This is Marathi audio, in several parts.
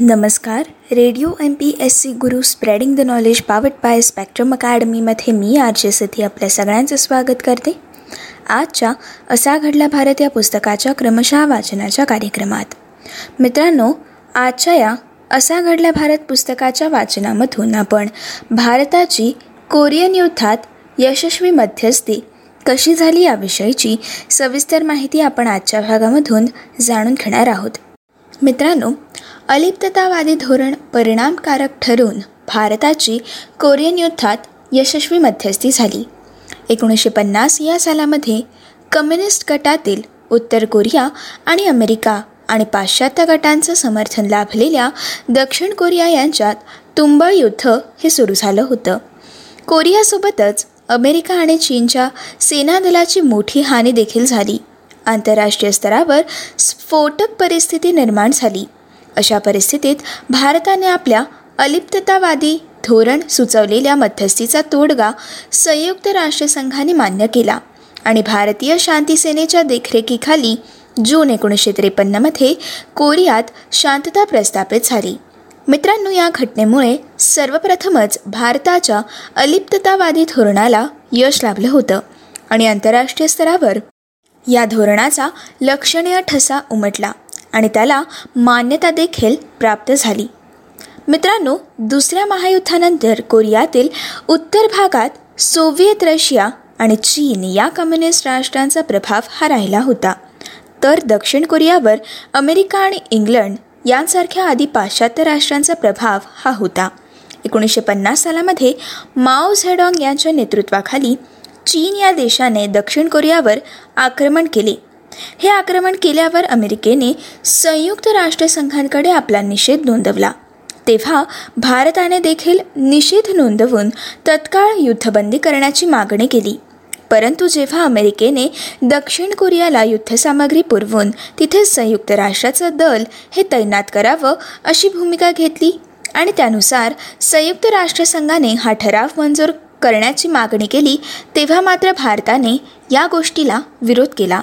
नमस्कार. Radio M P S C Guru spreading the knowledge powered by spectrum अकॅडमीमध्ये मी आर जे सथी आपल्या सगळ्यांचं स्वागत करते. आजच्या असा घडला भारत या पुस्तकाच्या क्रमशः वाचनाच्या कार्यक्रमात. मित्रांनो आजच्या या असा घडला भारत पुस्तकाच्या वाचनामधून आपण भारताची कोरियन युद्धात यशस्वी मध्यस्थी कशी झाली याविषयीची सविस्तर माहिती आपण आजच्या भागामधून जाणून घेणार आहोत. मित्रांनो अलिप्ततावादी धोरण परिणामकारक ठरून भारताची कोरियन युद्धात यशस्वी मध्यस्थी झाली. एकोणीसशे पन्नास या सालामध्ये कम्युनिस्ट गटातील उत्तर कोरिया आणि अमेरिका आणि पाश्चात्य गटांचं समर्थन लाभलेल्या दक्षिण कोरिया यांच्यात तुंबळ युद्ध हे सुरू झालं होतं. कोरियासोबतच अमेरिका आणि चीनच्या सेनादलाची मोठी हानी देखील झाली. आंतरराष्ट्रीय स्तरावर स्फोटक परिस्थिती निर्माण झाली. अशा परिस्थितीत भारताने आपल्या अलिप्ततावादी धोरण सुचवलेल्या मध्यस्थीचा तोडगा संयुक्त राष्ट्रसंघाने मान्य केला आणि भारतीय शांतीसेनेच्या देखरेखीखाली जून एकोणीसशे त्रेपन्नमध्ये कोरियात शांतता प्रस्थापित झाली. मित्रांनो या घटनेमुळे सर्वप्रथमच भारताच्या अलिप्ततावादी धोरणाला यश लाभलं होतं आणि आंतरराष्ट्रीय स्तरावर या धोरणाचा लक्षणीय ठसा उमटला. आणि त्याला मान्यता देखील प्राप्त झाली. मित्रांनो दुसऱ्या महायुद्धानंतर कोरियातील उत्तर भागात सोव्हिएत रशिया आणि चीन या कम्युनिस्ट राष्ट्रांचा प्रभाव हा राहिला होता. तर दक्षिण कोरियावर अमेरिका आणि इंग्लंड यांसारख्या आधी पाश्चात्य राष्ट्रांचा प्रभाव हा होता. एकोणीसशे पन्नास सालामध्ये माओ झेडॉंग यांच्या नेतृत्वाखाली चीन या देशाने दक्षिण कोरियावर आक्रमण केले. हे आक्रमण केल्यावर अमेरिकेने संयुक्त राष्ट्रसंघांकडे आपला निषेध नोंदवला. तेव्हा भारताने देखील निषेध नोंदवून तत्काळ युद्धबंदी करण्याची मागणी केली. परंतु जेव्हा अमेरिकेने दक्षिण कोरियाला युद्धसामग्री पुरवून तिथे संयुक्त राष्ट्राचं दल हे तैनात करावं अशी भूमिका घेतली आणि त्यानुसार संयुक्त राष्ट्रसंघाने हा ठराव मंजूर करण्याची मागणी केली तेव्हा मात्र भारताने या गोष्टीला विरोध केला.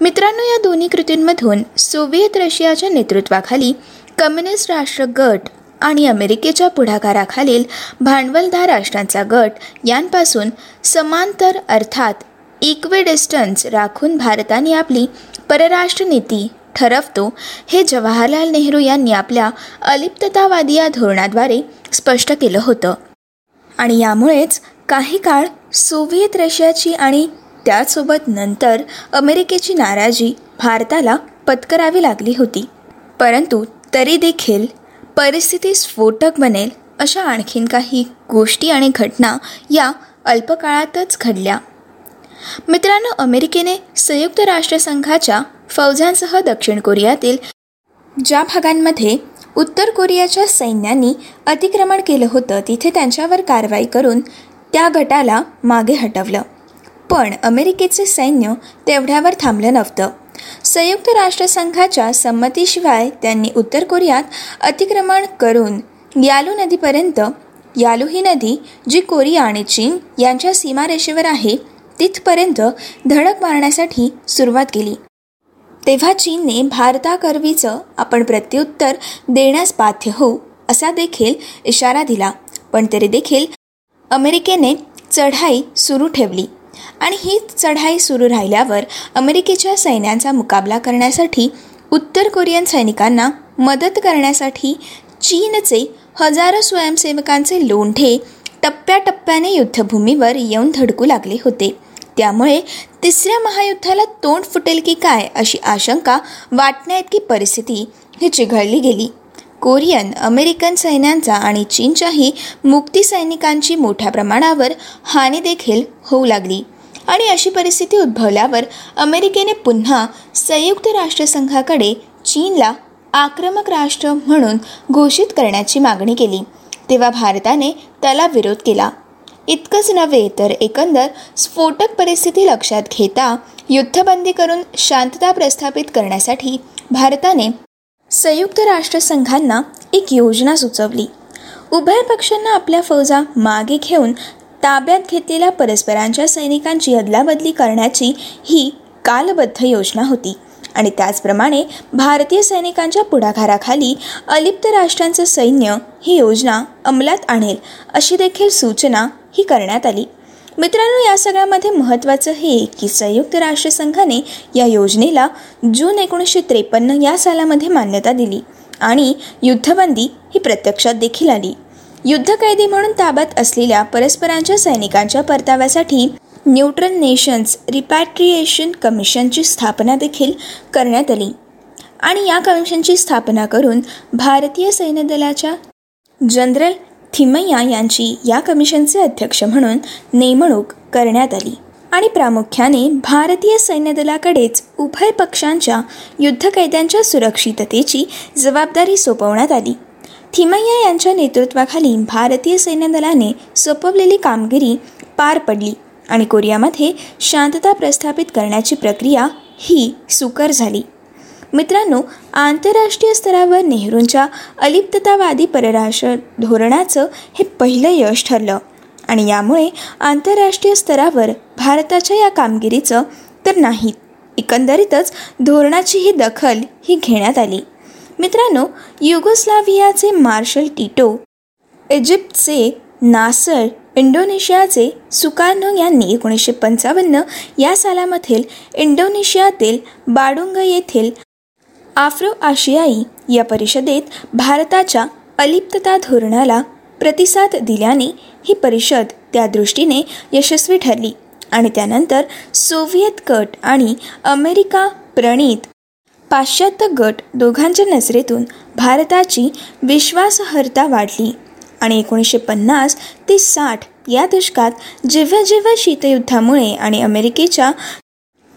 मित्रांनो या दोन्ही कृतींमधून सोव्हिएत रशियाच्या नेतृत्वाखाली कम्युनिस्ट राष्ट्र गट आणि अमेरिकेच्या पुढाकाराखालील भांडवलदार राष्ट्रांचा गट यांपासून समांतर अर्थात इक्वेडिस्टन्स राखून भारताने आपली परराष्ट्र नीती ठरवतो हे जवाहरलाल नेहरू यांनी आपल्या अलिप्ततावादी या धोरणाद्वारे स्पष्ट केलं होतं. आणि यामुळेच काही काळ सोव्हिएत रशियाची आणि त्यासोबत नंतर अमेरिकेची नाराजी भारताला पत्करावी लागली होती. परंतु तरी देखील परिस्थिती स्फोटक बनेल अशा आणखीन काही गोष्टी आणि घटना या अल्पकाळातच घडल्या. मित्रांनो अमेरिकेने संयुक्त राष्ट्रसंघाच्या फौजांसह दक्षिण कोरियातील ज्या भागांमध्ये उत्तर कोरियाच्या सैन्यांनी अतिक्रमण केलं होतं तिथे त्यांच्यावर कारवाई करून त्या गटाला मागे हटवलं. पण अमेरिकेचे सैन्य तेवढ्यावर थांबलं नव्हतं. संयुक्त राष्ट्रसंघाच्या संमतीशिवाय त्यांनी उत्तर कोरियात अतिक्रमण करून यालू नदीपर्यंत यालू ही नदी जी कोरिया आणि चीन यांच्या सीमारेषेवर आहे तिथपर्यंत धडक मारण्यासाठी सुरुवात केली. तेव्हा चीनने भारताकरवीचं आपण प्रत्युत्तर देण्यास बाध्य होऊ असा देखील इशारा दिला. पण तरी देखील अमेरिकेने चढाई सुरू ठेवली. आणि ही चढाई सुरू राहिल्यावर अमेरिकेच्या सैन्यांचा मुकाबला करण्यासाठी उत्तर कोरियन सैनिकांना मदत करण्यासाठी चीनचे हजारो स्वयंसेवकांचे लोंढे टप्प्याटप्प्याने युद्धभूमीवर येऊन धडकू लागले होते. त्यामुळे तिसऱ्या महायुद्धाला तोंड फुटेल की काय अशी आशंका वाटण्याइतकी परिस्थिती ही चिघळली गेली. कोरियन अमेरिकन सैन्यांचा आणि चीनच्याही मुक्ती सैनिकांची मोठ्या प्रमाणावर हानी देखील होऊ लागली. आणि अशी परिस्थिती उद्भवल्यावर अमेरिकेने पुन्हा संयुक्त राष्ट्रसंघाकडे चीनला आक्रमक राष्ट्र म्हणून घोषित करण्याची मागणी केली. तेव्हा भारताने त्याला विरोध केला. इतकंच नव्हे तर एकंदर स्फोटक परिस्थिती लक्षात घेता युद्धबंदी करून शांतता प्रस्थापित करण्यासाठी भारताने संयुक्त राष्ट्रसंघांना एक योजना सुचवली. उभय पक्षांना आपल्या फौजा मागे घेऊन ताब्यात घेतलेल्या परस्परांच्या सैनिकांची अदलाबदली करण्याची ही कालबद्ध योजना होती. आणि त्याचप्रमाणे भारतीय सैनिकांच्या पुढाकाराखाली अलिप्त राष्ट्रांचं सैन्य ही योजना अंमलात आणेल अशी देखील सूचना ही करण्यात आली. मित्रांनो या सगळ्यामध्ये महत्त्वाचं हे की संयुक्त राष्ट्रसंघाने या योजनेला जून एकोणीसशे त्रेपन्न या सालामध्ये मान्यता दिली आणि युद्धबंदी ही प्रत्यक्षात देखील आली. युद्धकैदी म्हणून ताब्यात असलेल्या परस्परांच्या सैनिकांच्या परताव्यासाठी न्यूट्रल नेशन्स रिपॅट्रिएशन कमिशनची स्थापना देखील करण्यात आली. आणि या कमिशनची स्थापना करून भारतीय सैन्यदलाच्या जनरल थिमय्या यांची या कमिशनचे अध्यक्ष म्हणून नेमणूक करण्यात आली. आणि प्रामुख्याने भारतीय सैन्यदलाकडेच उभय पक्षांच्या युद्धकैद्यांच्या सुरक्षिततेची जबाबदारी सोपवण्यात आली. थिमय्या यांच्या नेतृत्वाखाली भारतीय सैन्यदलाने सोपवलेली कामगिरी पार पडली आणि कोरियामध्ये शांतता प्रस्थापित करण्याची प्रक्रिया ही सुकर झाली. मित्रांनो आंतरराष्ट्रीय स्तरावर नेहरूंच्या अलिप्ततावादी परराष्ट्र धोरणाचं हे पहिलं यश ठरलं आणि यामुळे आंतरराष्ट्रीय स्तरावर भारताच्या या कामगिरीचं तर नाही एकंदरीतच धोरणाची ही दखल ही घेण्यात आली. मित्रांनो युगोस्लाव्हियाचे मार्शल टिटो इजिप्तचे नासर इंडोनेशियाचे सुकार्नो यांनी एकोणीसशे पंचावन्न या सालामधील इंडोनेशियातील बाडुंग येथील आफ्रो आशियाई या परिषदेत भारताच्या अलिप्तता धोरणाला प्रतिसाद दिल्याने ही परिषद त्या दृष्टीने यशस्वी ठरली आणि त्यानंतर सोव्हिएत गट आणि अमेरिका प्रणीत पाश्चात्य गट दोघांच्या नजरेतून भारताची विश्वासार्हता वाढली. आणि एकोणीसशे पन्नास ते साठ या दशकात जेव्हा जेव्हा शीतयुद्धामुळे आणि अमेरिकेच्या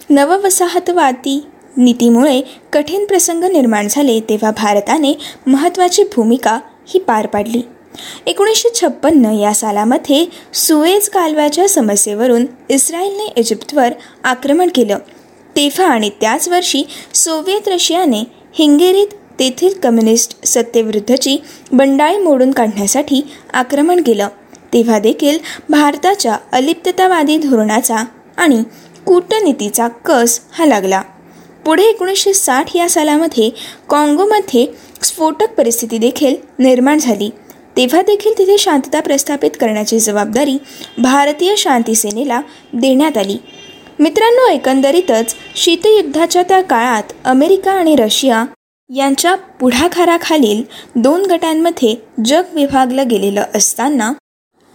नववसाहतवादी नीतीमुळे कठीण प्रसंग निर्माण झाले तेव्हा भारताने महत्त्वाची भूमिका ही पार पाडली. एकोणीसशे छप्पन्न या सालामध्ये सुएज कालव्याच्या समस्येवरून इस्रायलने इजिप्तवर आक्रमण केलं. तेव्हा आणि त्याच वर्षी सोव्हिएत रशियाने हिंगेरीत तेथील कम्युनिस्ट सत्तेविरुद्धची बंडाळी मोडून काढण्यासाठी आक्रमण केलं. तेव्हा देखील भारताच्या अलिप्ततावादी धोरणाचा आणि कूटनीतीचा कस हा लागला. पुढे एकोणीसशे साठ या सालामध्ये काँगोमध्ये स्फोटक परिस्थिती देखील निर्माण झाली. तेव्हा देखील तिथे शांतता प्रस्थापित करण्याची जबाबदारी भारतीय शांती सेनेला देण्यात आली. मित्रांनो एकंदरीतच शीतयुद्धाच्या त्या काळात अमेरिका आणि रशिया यांच्या पुढाकाराखालील दोन गटांमध्ये जग विभागलं गेलेलं असताना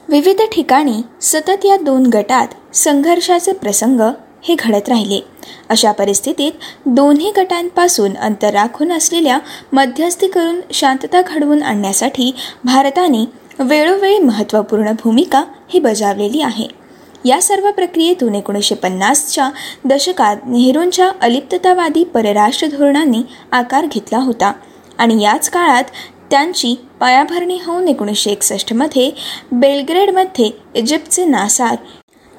विविध ठिकाणी सतत या दोन गटात संघर्षाचे प्रसंग हे घडत राहिले. अशा परिस्थितीत दोन्ही गटांपासून अंतर राखून असलेल्या मध्यस्थी करून शांतता घडवून आणण्यासाठी भारताने वेळोवेळी महत्त्वपूर्ण भूमिका ही बजावलेली आहे. या सर्व प्रक्रियेतून एकोणीसशे पन्नासच्या दशकात नेहरूंच्या अलिप्ततावादी परराष्ट्र धोरणांनी आकार घेतला होता. आणि याच काळात त्यांची पायाभरणी होऊन एकोणीसशे एकसष्टमध्ये बेलग्रेडमध्ये इजिप्तचे नासार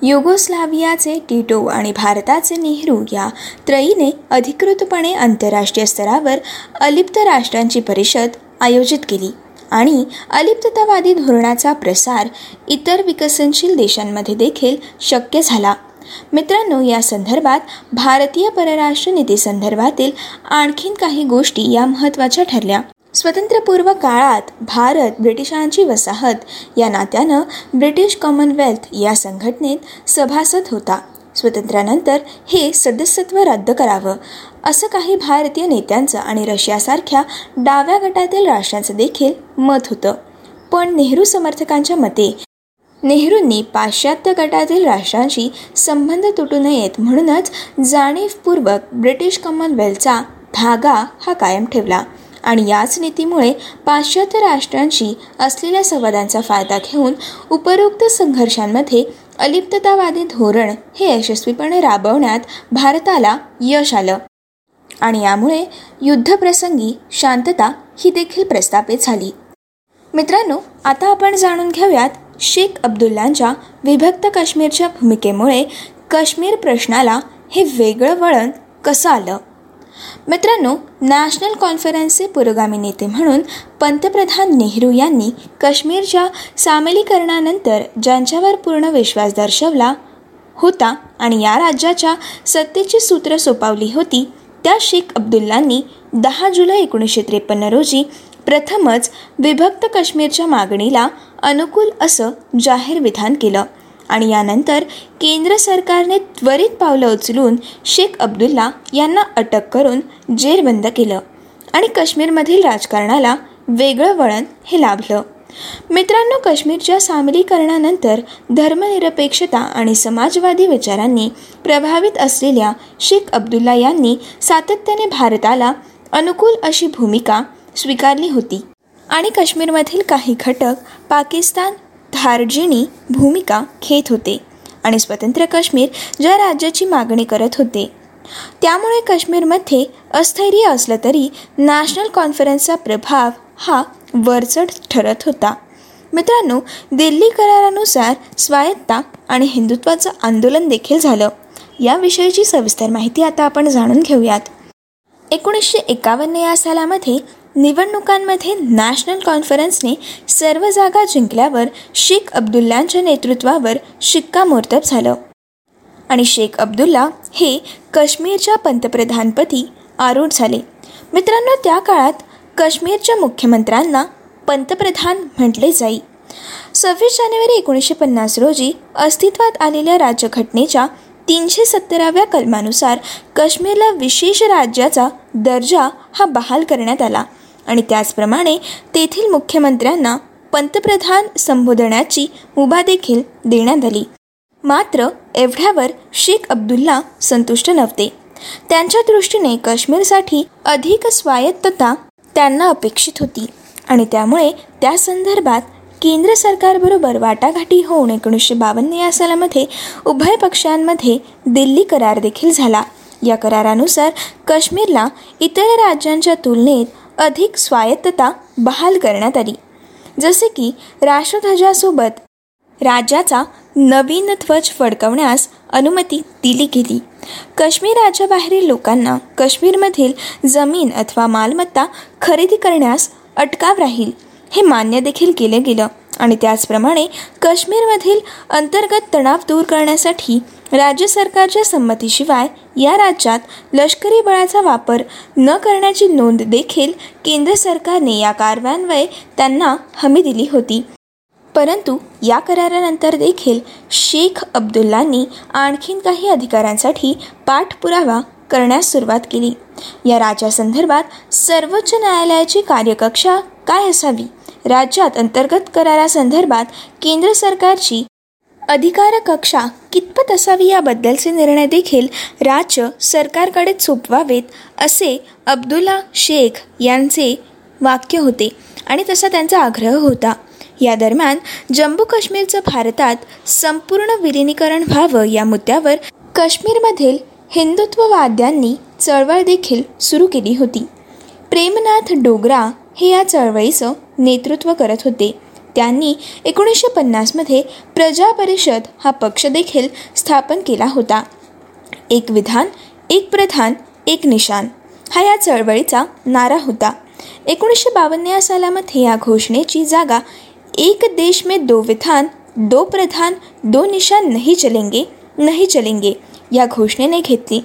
युगोस्लाव्हियाचे टिटो आणि भारताचे नेहरू या त्रयीने अधिकृतपणे आंतरराष्ट्रीय स्तरावर अलिप्त राष्ट्रांची परिषद आयोजित केली. आणि अलिप्ततावादी धोरणाचा प्रसार इतर विकसनशील देशांमध्ये देखील शक्य झाला. मित्रांनो या संदर्भात भारतीय परराष्ट्र नीतीसंदर्भातील आणखीन काही गोष्टी या महत्त्वाच्या ठरल्या. स्वतंत्रपूर्व काळात भारत ब्रिटिशांची वसाहत या नात्यानं ब्रिटिश कॉमनवेल्थ या संघटनेत सभासद होता. स्वातंत्र्यानंतर हे सदस्यत्व रद्द करावं. असं काही भारतीय नेत्यांचं आणि रशियासारख्या डाव्या गटातील राष्ट्रांचं देखील मत होतं. पण नेहरू समर्थकांच्या मते नेहरूंनी पाश्चात्य गटातील राष्ट्रांशी संबंध तुटू नयेत म्हणूनच जाणीवपूर्वक ब्रिटिश कॉमनवेल्थचा धागा हा कायम ठेवला आणि याच नीतीमुळे पाश्चात्य राष्ट्रांशी असलेल्या संवादांचा फायदा घेऊन उपरोक्त संघर्षांमध्ये अलिप्ततावादी धोरण हे यशस्वीपणे राबवण्यात भारताला यश आलं. आणि यामुळे युद्धप्रसंगी शांतता ही देखील प्रस्थापित झाली. मित्रांनो आता आपण जाणून घेऊयात शेख अब्दुल्लांच्या विभक्त काश्मीरच्या भूमिकेमुळे काश्मीर प्रश्नाला हे वेगळं वळण कसं आलं? मित्रांनो नॅशनल कॉन्फरन्सचे पुरोगामी नेते म्हणून पंतप्रधान नेहरू यांनी काश्मीरच्या सामिलीकरणानंतर ज्यांच्यावर पूर्ण विश्वास दर्शवला होता आणि या राज्याच्या सत्तेची सूत्र सोपावली होती त्या शेख अब्दुल्लांनी दहा जुलै एकोणीसशे त्रेपन्न रोजी प्रथमच विभक्त काश्मीरच्या मागणीला अनुकूल असं जाहीर विधान केलं. आणि यानंतर केंद्र सरकारने त्वरित पावलं उचलून शेख अब्दुल्ला यांना अटक करून जेरबंद केलं आणि काश्मीरमधील राजकारणाला वेगळं वळण हे लाभलं. मित्रांनो काश्मीरच्या सामरीकरणानंतर धर्मनिरपेक्षता आणि समाजवादी विचारांनी प्रभावित असलेल्या शेख अब्दुल्ला यांनी सातत्याने भारताला अनुकूल अशी भूमिका स्वीकारली होती. आणि काश्मीरमधील काही घटक पाकिस्तान धार्जिणी भूमिका घेत होते आणि स्वतंत्र काश्मीर ज्या राज्याची मागणी करत होते. त्यामुळे काश्मीरमध्ये अस्थैर्य असलं तरी नॅशनल कॉन्फरन्सचा प्रभाव हा वरचढ ठरत होता. मित्रांनो दिल्ली करारानुसार स्वायत्ता आणि हिंदुत्वाचं आंदोलन देखील झालं. याविषयीची सविस्तर माहिती आता आपण जाणून घेऊयात. एकोणीसशे एकावन्न या सालामध्ये निवडणुकांमध्ये नॅशनल कॉन्फरन्सने सर्व जागा जिंकल्यावर शेख अब्दुल्लांच्या नेतृत्वावर शिक्कामोर्तब झालं. आणि शेख अब्दुल्ला हे काश्मीरच्या पंतप्रधानपदी आरूढ झाले. मित्रांनो त्या काळात काश्मीरच्या मुख्यमंत्र्यांना पंतप्रधान म्हटले जाई. सव्वीस जानेवारी एकोणीसशे पन्नास रोजी अस्तित्वात आलेल्या राज्यघटनेच्या तीनशे सत्तराव्या कलमानुसार काश्मीरला विशेष राज्याचा दर्जा हा बहाल करण्यात आला. आणि त्याचप्रमाणे तेथील मुख्यमंत्र्यांना पंतप्रधान संबोधण्याची मुभा देखील देण्यात आली. मात्र एवढ्यावर शेख अब्दुल्ला संतुष्ट नव्हते. त्यांच्या दृष्टीने काश्मीरसाठी अधिक स्वायत्तता त्यांना अपेक्षित होती आणि त्यामुळे त्या संदर्भात केंद्र सरकारबरोबर वाटाघाटी होऊन एकोणीसशे बावन्न या सालामध्ये उभय पक्षांमध्ये दिल्ली करार देखील झाला. या करारानुसार काश्मीरला इतर राज्यांच्या तुलनेत अधिक स्वायत्तता बहाल करण्यात आली. जसे की राष्ट्रध्वजासोबत राज्याचा नवीन ध्वज फडकवण्यास अनुमती दिली गेली. काश्मीर राज्याबाहेरील लोकांना काश्मीरमधील जमीन अथवा मालमत्ता खरेदी करण्यास अटकाव राहील हे मान्य देखील केलं गेलं आणि त्याचप्रमाणे काश्मीरमधील अंतर्गत तणाव दूर करण्यासाठी राज्य सरकारच्या संमतीशिवाय या राज्यात लष्करी बळाचा वापर न करण्याची नोंद देखील केंद्र सरकारने या कारवान्वये त्यांना हमी दिली होती. परंतु या करारानंतर देखील शेख अब्दुल्लांनी आणखीन काही अधिकारांसाठी पाठपुरावा करण्यास सुरुवात केली. या राज्यासंदर्भात सर्वोच्च न्यायालयाची कार्यकक्षा काय असावी? राज्यात अंतर्गत करारासंदर्भात केंद्र सरकारची अधिकार कक्षा कितपत असावी याबद्दलचे निर्णय देखील राज्य सरकारकडे सोपवावेत असे अब्दुल्ला शेख यांचे वाक्य होते आणि तसा त्यांचा आग्रह होता. या दरम्यान जम्मू काश्मीरचं भारतात संपूर्ण विलिनीकरण व्हावं या मुद्द्यावर काश्मीरमधील हिंदुत्ववाद्यांनी चळवळ देखील सुरू केली होती. प्रेमनाथ डोगरा हे या चळवळीचं नेतृत्व करत होते. त्यांनी एकोणीसशे पन्नासमध्ये प्रजा परिषद हा पक्ष देखील स्थापन केला होता. एक विधान एक प्रधान एक निशान हा या चळवळीचा नारा होता. एकोणीसशे बावन्न या सालामध्ये या घोषणेची जागा एक देश में दो विधान दो प्रधान दो निशान नहीं चलेंगे नहीं चलेंगे या घोषणेने घेतली.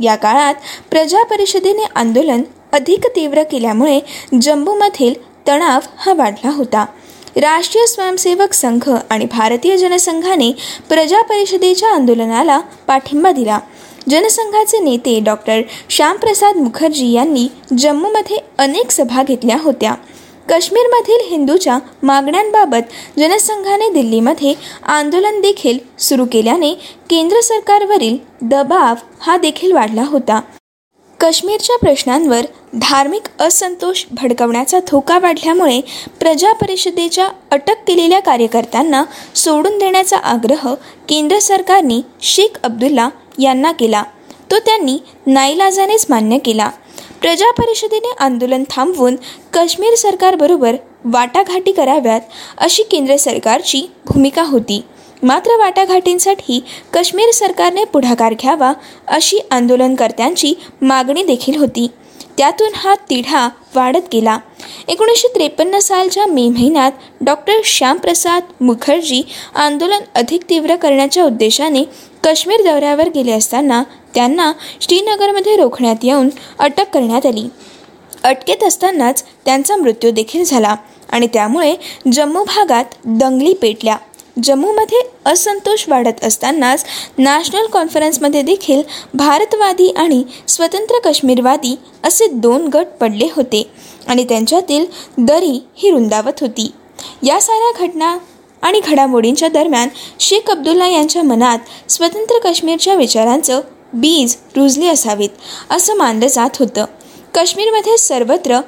या काळात प्रजा परिषदेने आंदोलन अधिक तीव्र केल्यामुळे जम्बूमधील तणाव हा वाढला होता. राष्ट्रीय स्वयंसेवक संघ आणि भारतीय जनसंघाने प्रजा परिषदेच्या आंदोलनाला पाठिंबा दिला. जनसंघाचे नेते डॉक्टर श्यामप्रसाद मुखर्जी यांनी जम्मूमध्ये अनेक सभा घेतल्या होत्या. काश्मीरमधील हिंदूच्या मागण्यांबाबत जनसंघाने दिल्लीमध्ये आंदोलन देखील सुरू केल्याने केंद्र सरकारवरील दबाव हा देखील वाढला होता. काश्मीरच्या प्रश्नांवर धार्मिक असंतोष भडकवण्याचा धोका वाढल्यामुळे प्रजा परिषदेच्या अटक केलेल्या कार्यकर्त्यांना सोडून देण्याचा आग्रह केंद्र सरकारने शेख अब्दुल्ला यांना केला. तो त्यांनी नाईलाजानेच मान्य केला. प्रजा परिषदेने आंदोलन थांबवून काश्मीर सरकारबरोबर वाटाघाटी कराव्यात अशी केंद्र सरकारची भूमिका होती. मात्र वाटाघाटींसाठी काश्मीर सरकारने पुढाकार घ्यावा अशी आंदोलनकर्त्यांची मागणी देखील होती. त्यातून हा तिढा वाढत गेला. एकोणीसशे त्रेपन्न सालच्या मे महिन्यात डॉक्टर श्यामप्रसाद मुखर्जी आंदोलन अधिक तीव्र करण्याच्या उद्देशाने काश्मीर दौऱ्यावर गेले असताना त्यांना श्रीनगरमध्ये रोखण्यात येऊन अटक करण्यात आली. अटकेत असतानाच त्यांचा मृत्यू देखील झाला आणि त्यामुळे जम्मू भागात दंगली पेटल्या. जम्मूमध्ये असंतोष वाढत असतानाच नॅशनल कॉन्फरन्समध्ये देखील भारतवादी आणि स्वतंत्र काश्मीरवादी असे दोन गट पडले होते आणि त्यांच्यातील दरी ही रुंदावत होती. या साऱ्या घटना आणि घडामोडींच्या दरम्यान शेख अब्दुल्ला यांच्या मनात स्वतंत्र काश्मीरच्या विचारांचं बीज रुजले असावेत असं मानलं जात होतं. काश्मीरमध्ये सर्वत्र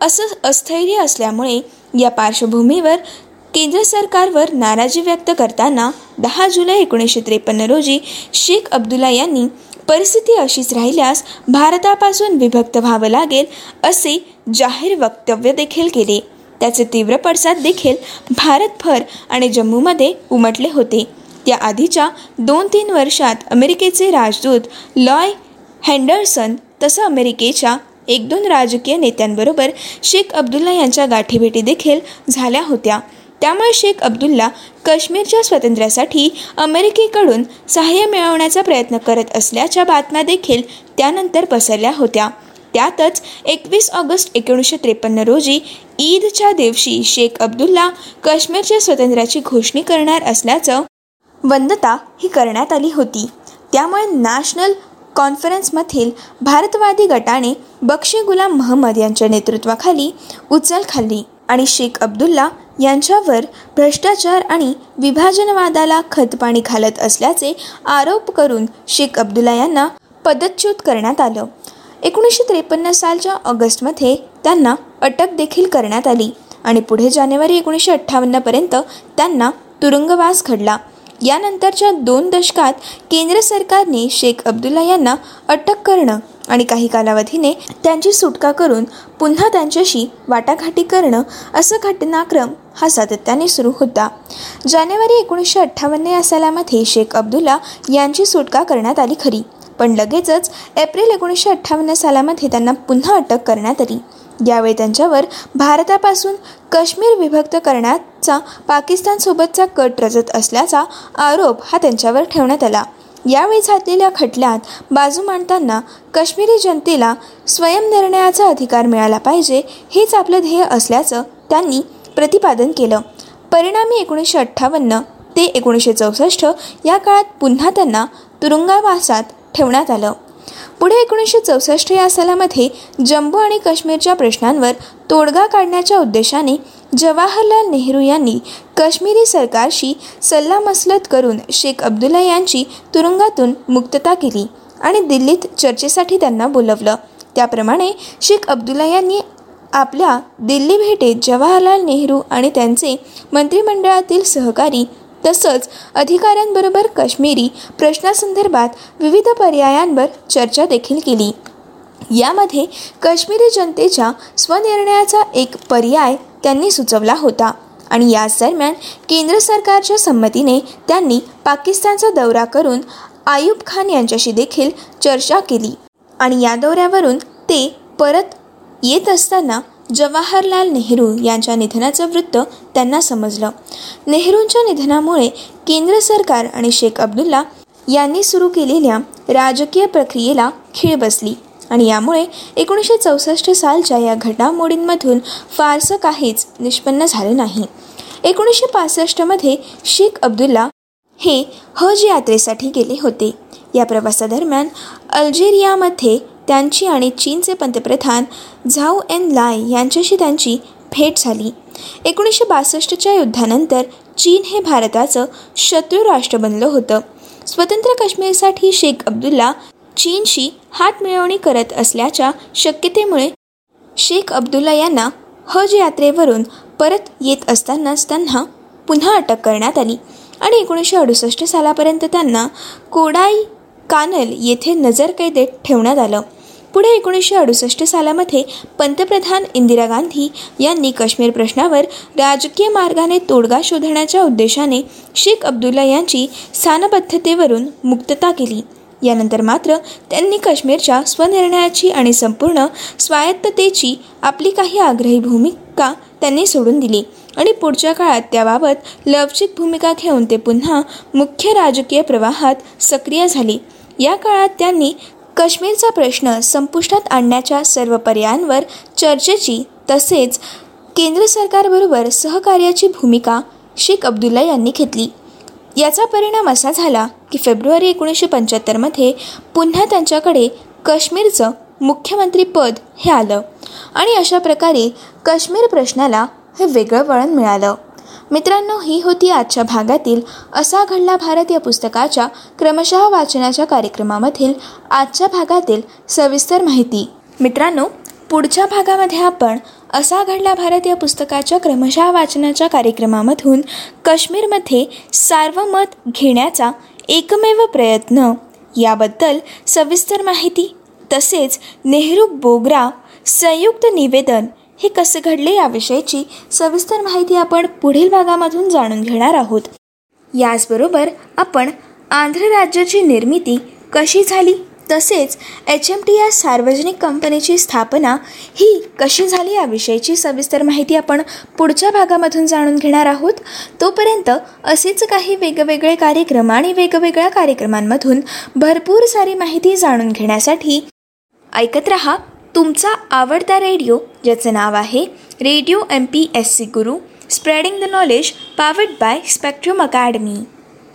असं अस्थैर्य असल्यामुळे या पार्श्वभूमीवर केंद्र सरकारवर नाराजी व्यक्त करताना दहा जुलै एकोणीसशे त्रेपन्न रोजी शेख अब्दुल्ला यांनी परिस्थिती अशीच राहिल्यास भारतापासून विभक्त व्हावं लागेल असे जाहीर वक्तव्य देखील केले. त्याचे तीव्र पडसाद देखील भारतभर आणि जम्मूमध्ये उमटले होते. त्या आधीच्या दोन तीन वर्षात अमेरिकेचे राजदूत लॉय हँडरसन तसं अमेरिकेच्या एक दोन राजकीय नेत्यांबरोबर शेख अब्दुल्ला यांच्या गाठीभेटी देखील झाल्या होत्या. त्यामुळे शेख अब्दुल्ला काश्मीरच्या स्वातंत्र्यासाठी अमेरिकेकडून सहाय्य मिळवण्याचा प्रयत्न करत असल्याच्या बातम्या देखील त्यानंतर पसरल्या होत्या. त्यातच एकवीस ऑगस्ट एकोणीसशे त्रेपन्न रोजी ईदच्या दिवशी शेख अब्दुल्ला काश्मीरच्या स्वातंत्र्याची घोषणी करणार असल्याचं वंदता ही करण्यात आली होती. त्यामुळे नॅशनल कॉन्फरन्समधील भारतवादी गटाने बक्षी गुलाम महम्मद यांच्या नेतृत्वाखाली उचल खाल्ली. आणि शेख अब्दुल्ला यांच्यावर भ्रष्टाचार आणि विभाजनवादाला खतपाणी घालत असल्याचे आरोप करून शेख अब्दुल्ला यांना पदच्युत करण्यात आलं. एकोणीसशे त्रेपन्न सालच्या ऑगस्टमध्ये त्यांना अटक देखील करण्यात आली आणि पुढे जानेवारी एकोणीसशे अठ्ठावन्नपर्यंत त्यांना तुरुंगवास घडला. यानंतरच्या दोन दशकात केंद्र सरकारने शेख अब्दुल्ला यांना अटक करणं आणि काही कालावधीने त्यांची सुटका करून पुन्हा त्यांच्याशी वाटाघाटी करणं असं घटनाक्रम हा सातत्याने सुरू होता. जानेवारी एकोणीसशे अठ्ठावन्न या सालामध्ये शेख अब्दुल्ला यांची सुटका करण्यात आली खरी. पण लगेचच एप्रिल एकोणीसशे अठ्ठावन्न सालामध्ये त्यांना पुन्हा अटक करण्यात आली. यावेळी त्यांच्यावर भारतापासून काश्मीर विभक्त करण्याचा पाकिस्तानसोबतचा कट रचत असल्याचा आरोप हा त्यांच्यावर ठेवण्यात आला. यावेळी झालेल्या खटल्यात बाजू मांडताना काश्मीरी जनतेला स्वयंनिर्णयाचा अधिकार मिळाला पाहिजे हेच आपलं ध्येय असल्याचं त्यांनी प्रतिपादन केलं. परिणामी एकोणीसशे अठ्ठावन्न ते एकोणीसशे चौसष्ट या काळात पुन्हा त्यांना तुरुंगावासात ठेवण्यात आलं. पुढे एकोणीसशे चौसष्ट या सालामध्ये जम्मू आणि काश्मीरच्या प्रश्नांवर तोडगा काढण्याच्या उद्देशाने जवाहरलाल नेहरू यांनी काश्मीरी सरकारशी सल्लामसलत करून शेख अब्दुल्ला यांची तुरुंगातून मुक्तता केली आणि दिल्लीत चर्चेसाठी त्यांना बोलवलं. त्याप्रमाणे शेख अब्दुल्ला यांनी आपल्या दिल्ली भेटीत जवाहरलाल नेहरू आणि त्यांचे मंत्रिमंडळातील सहकारी तसंच अधिकाऱ्यांबरोबर काश्मीरी प्रश्नासंदर्भात विविध पर्यायांवर चर्चा देखील केली. यामध्ये काश्मीरी जनतेच्या स्वनिर्णयाचा एक पर्याय त्यांनी सुचवला होता आणि याच दरम्यान केंद्र सरकारच्या संमतीने त्यांनी पाकिस्तानचा दौरा करून आयुब खान यांच्याशी देखील चर्चा केली आणि या दौऱ्यावरून ते परत येत असताना जवाहरलाल नेहरू यांच्या निधनाचं वृत्त त्यांना समजलं. नेहरूंच्या निधनामुळे केंद्र सरकार आणि शेख अब्दुल्ला यांनी सुरू केलेल्या राजकीय प्रक्रियेला खीळ बसली आणि यामुळे एकोणीसशे चौसष्ट सालच्या या घडामोडींमधून फारसं काहीच निष्पन्न झालं नाही. एकोणीसशे पासष्टमध्ये शेख अब्दुल्ला हे हज यात्रेसाठी गेले होते. या प्रवासादरम्यान अल्जेरियामध्ये त्यांची आणि चीनचे पंतप्रधान झाऊ एन लाय यांच्याशी त्यांची भेट झाली. एकोणीसशे बासष्टच्या युद्धानंतर चीन हे भारताचं शत्रू राष्ट्र बनलं होतं. स्वतंत्र काश्मीरसाठी शेख अब्दुल्ला चीनशी हात मिळवणी करत असल्याच्या शक्यतेमुळे शेख अब्दुल्ला यांना हज यात्रेवरून परत येत असतानाच त्यांना पुन्हा अटक करण्यात आली आणि एकोणीसशे अडुसष्ट सालापर्यंत त्यांना कोडाई कानल येथे नजरकैदेत ठेवण्यात आलं. पुढे एकोणीसशे अडुसष्ट सालामध्ये पंतप्रधान इंदिरा गांधी यांनी काश्मीर प्रश्नावर राजकीय मार्गाने तोडगा शोधण्याच्या उद्देशाने शेख अब्दुल्ला यांची स्थानबद्धतेवरून मुक्तता केली. यानंतर मात्र त्यांनी काश्मीरच्या स्वनिर्णयाची आणि संपूर्ण स्वायत्ततेची आपली काही आग्रही भूमिका त्यांनी सोडून दिली आणि पुढच्या काळात त्याबाबत लवचिक भूमिका घेऊन ते पुन्हा मुख्य राजकीय प्रवाहात सक्रिय झाले. या काळात त्यांनी काश्मीरचा प्रश्न संपुष्टात आणण्याच्या सर्व पर्यायांवर चर्चेची तसेच केंद्र सरकारबरोबर सहकार्याची भूमिका शेख अब्दुल्ला यांनी घेतली. याचा परिणाम असा झाला की फेब्रुवारी एकोणीसशे पंच्याहत्तरमध्ये पुन्हा त्यांच्याकडे काश्मीरचं मुख्यमंत्रीपद हे आलं आणि अशा प्रकारे काश्मीर प्रश्नाला हे वेगळं वळण मिळालं. मित्रांनो ही होती आजच्या भागातील असा घडला भारत या पुस्तकाच्या क्रमशः वाचनाच्या कार्यक्रमामधील आजच्या भागातील सविस्तर माहिती. मित्रांनो पुढच्या भागामध्ये आपण असा घडला भारत या पुस्तकाच्या क्रमशः वाचनाच्या कार्यक्रमामधून काश्मीरमध्ये सार्वमत घेण्याचा एकमेव प्रयत्न याबद्दल सविस्तर माहिती तसेच नेहरू बोगरा संयुक्त निवेदन हे कसं घडले याविषयीची सविस्तर माहिती आपण पुढील भागामधून जाणून घेणार आहोत. याचबरोबर आपण आंध्र राज्याची निर्मिती कशी झाली? तसेच एच एम टी या सार्वजनिक कंपनीची स्थापना ही कशी झाली याविषयीची सविस्तर माहिती आपण पुढच्या भागामधून जाणून घेणार आहोत. तोपर्यंत असेच काही वेगवेगळे कार्यक्रम आणि वेगवेगळ्या कार्यक्रमांमधून भरपूर सारी माहिती जाणून घेण्यासाठी ऐकत रहा. तुमचा आवडता रेडिओ ज्याचं नाव आहे radio M P S C Guru spreading the knowledge powered by Spectrum Academy.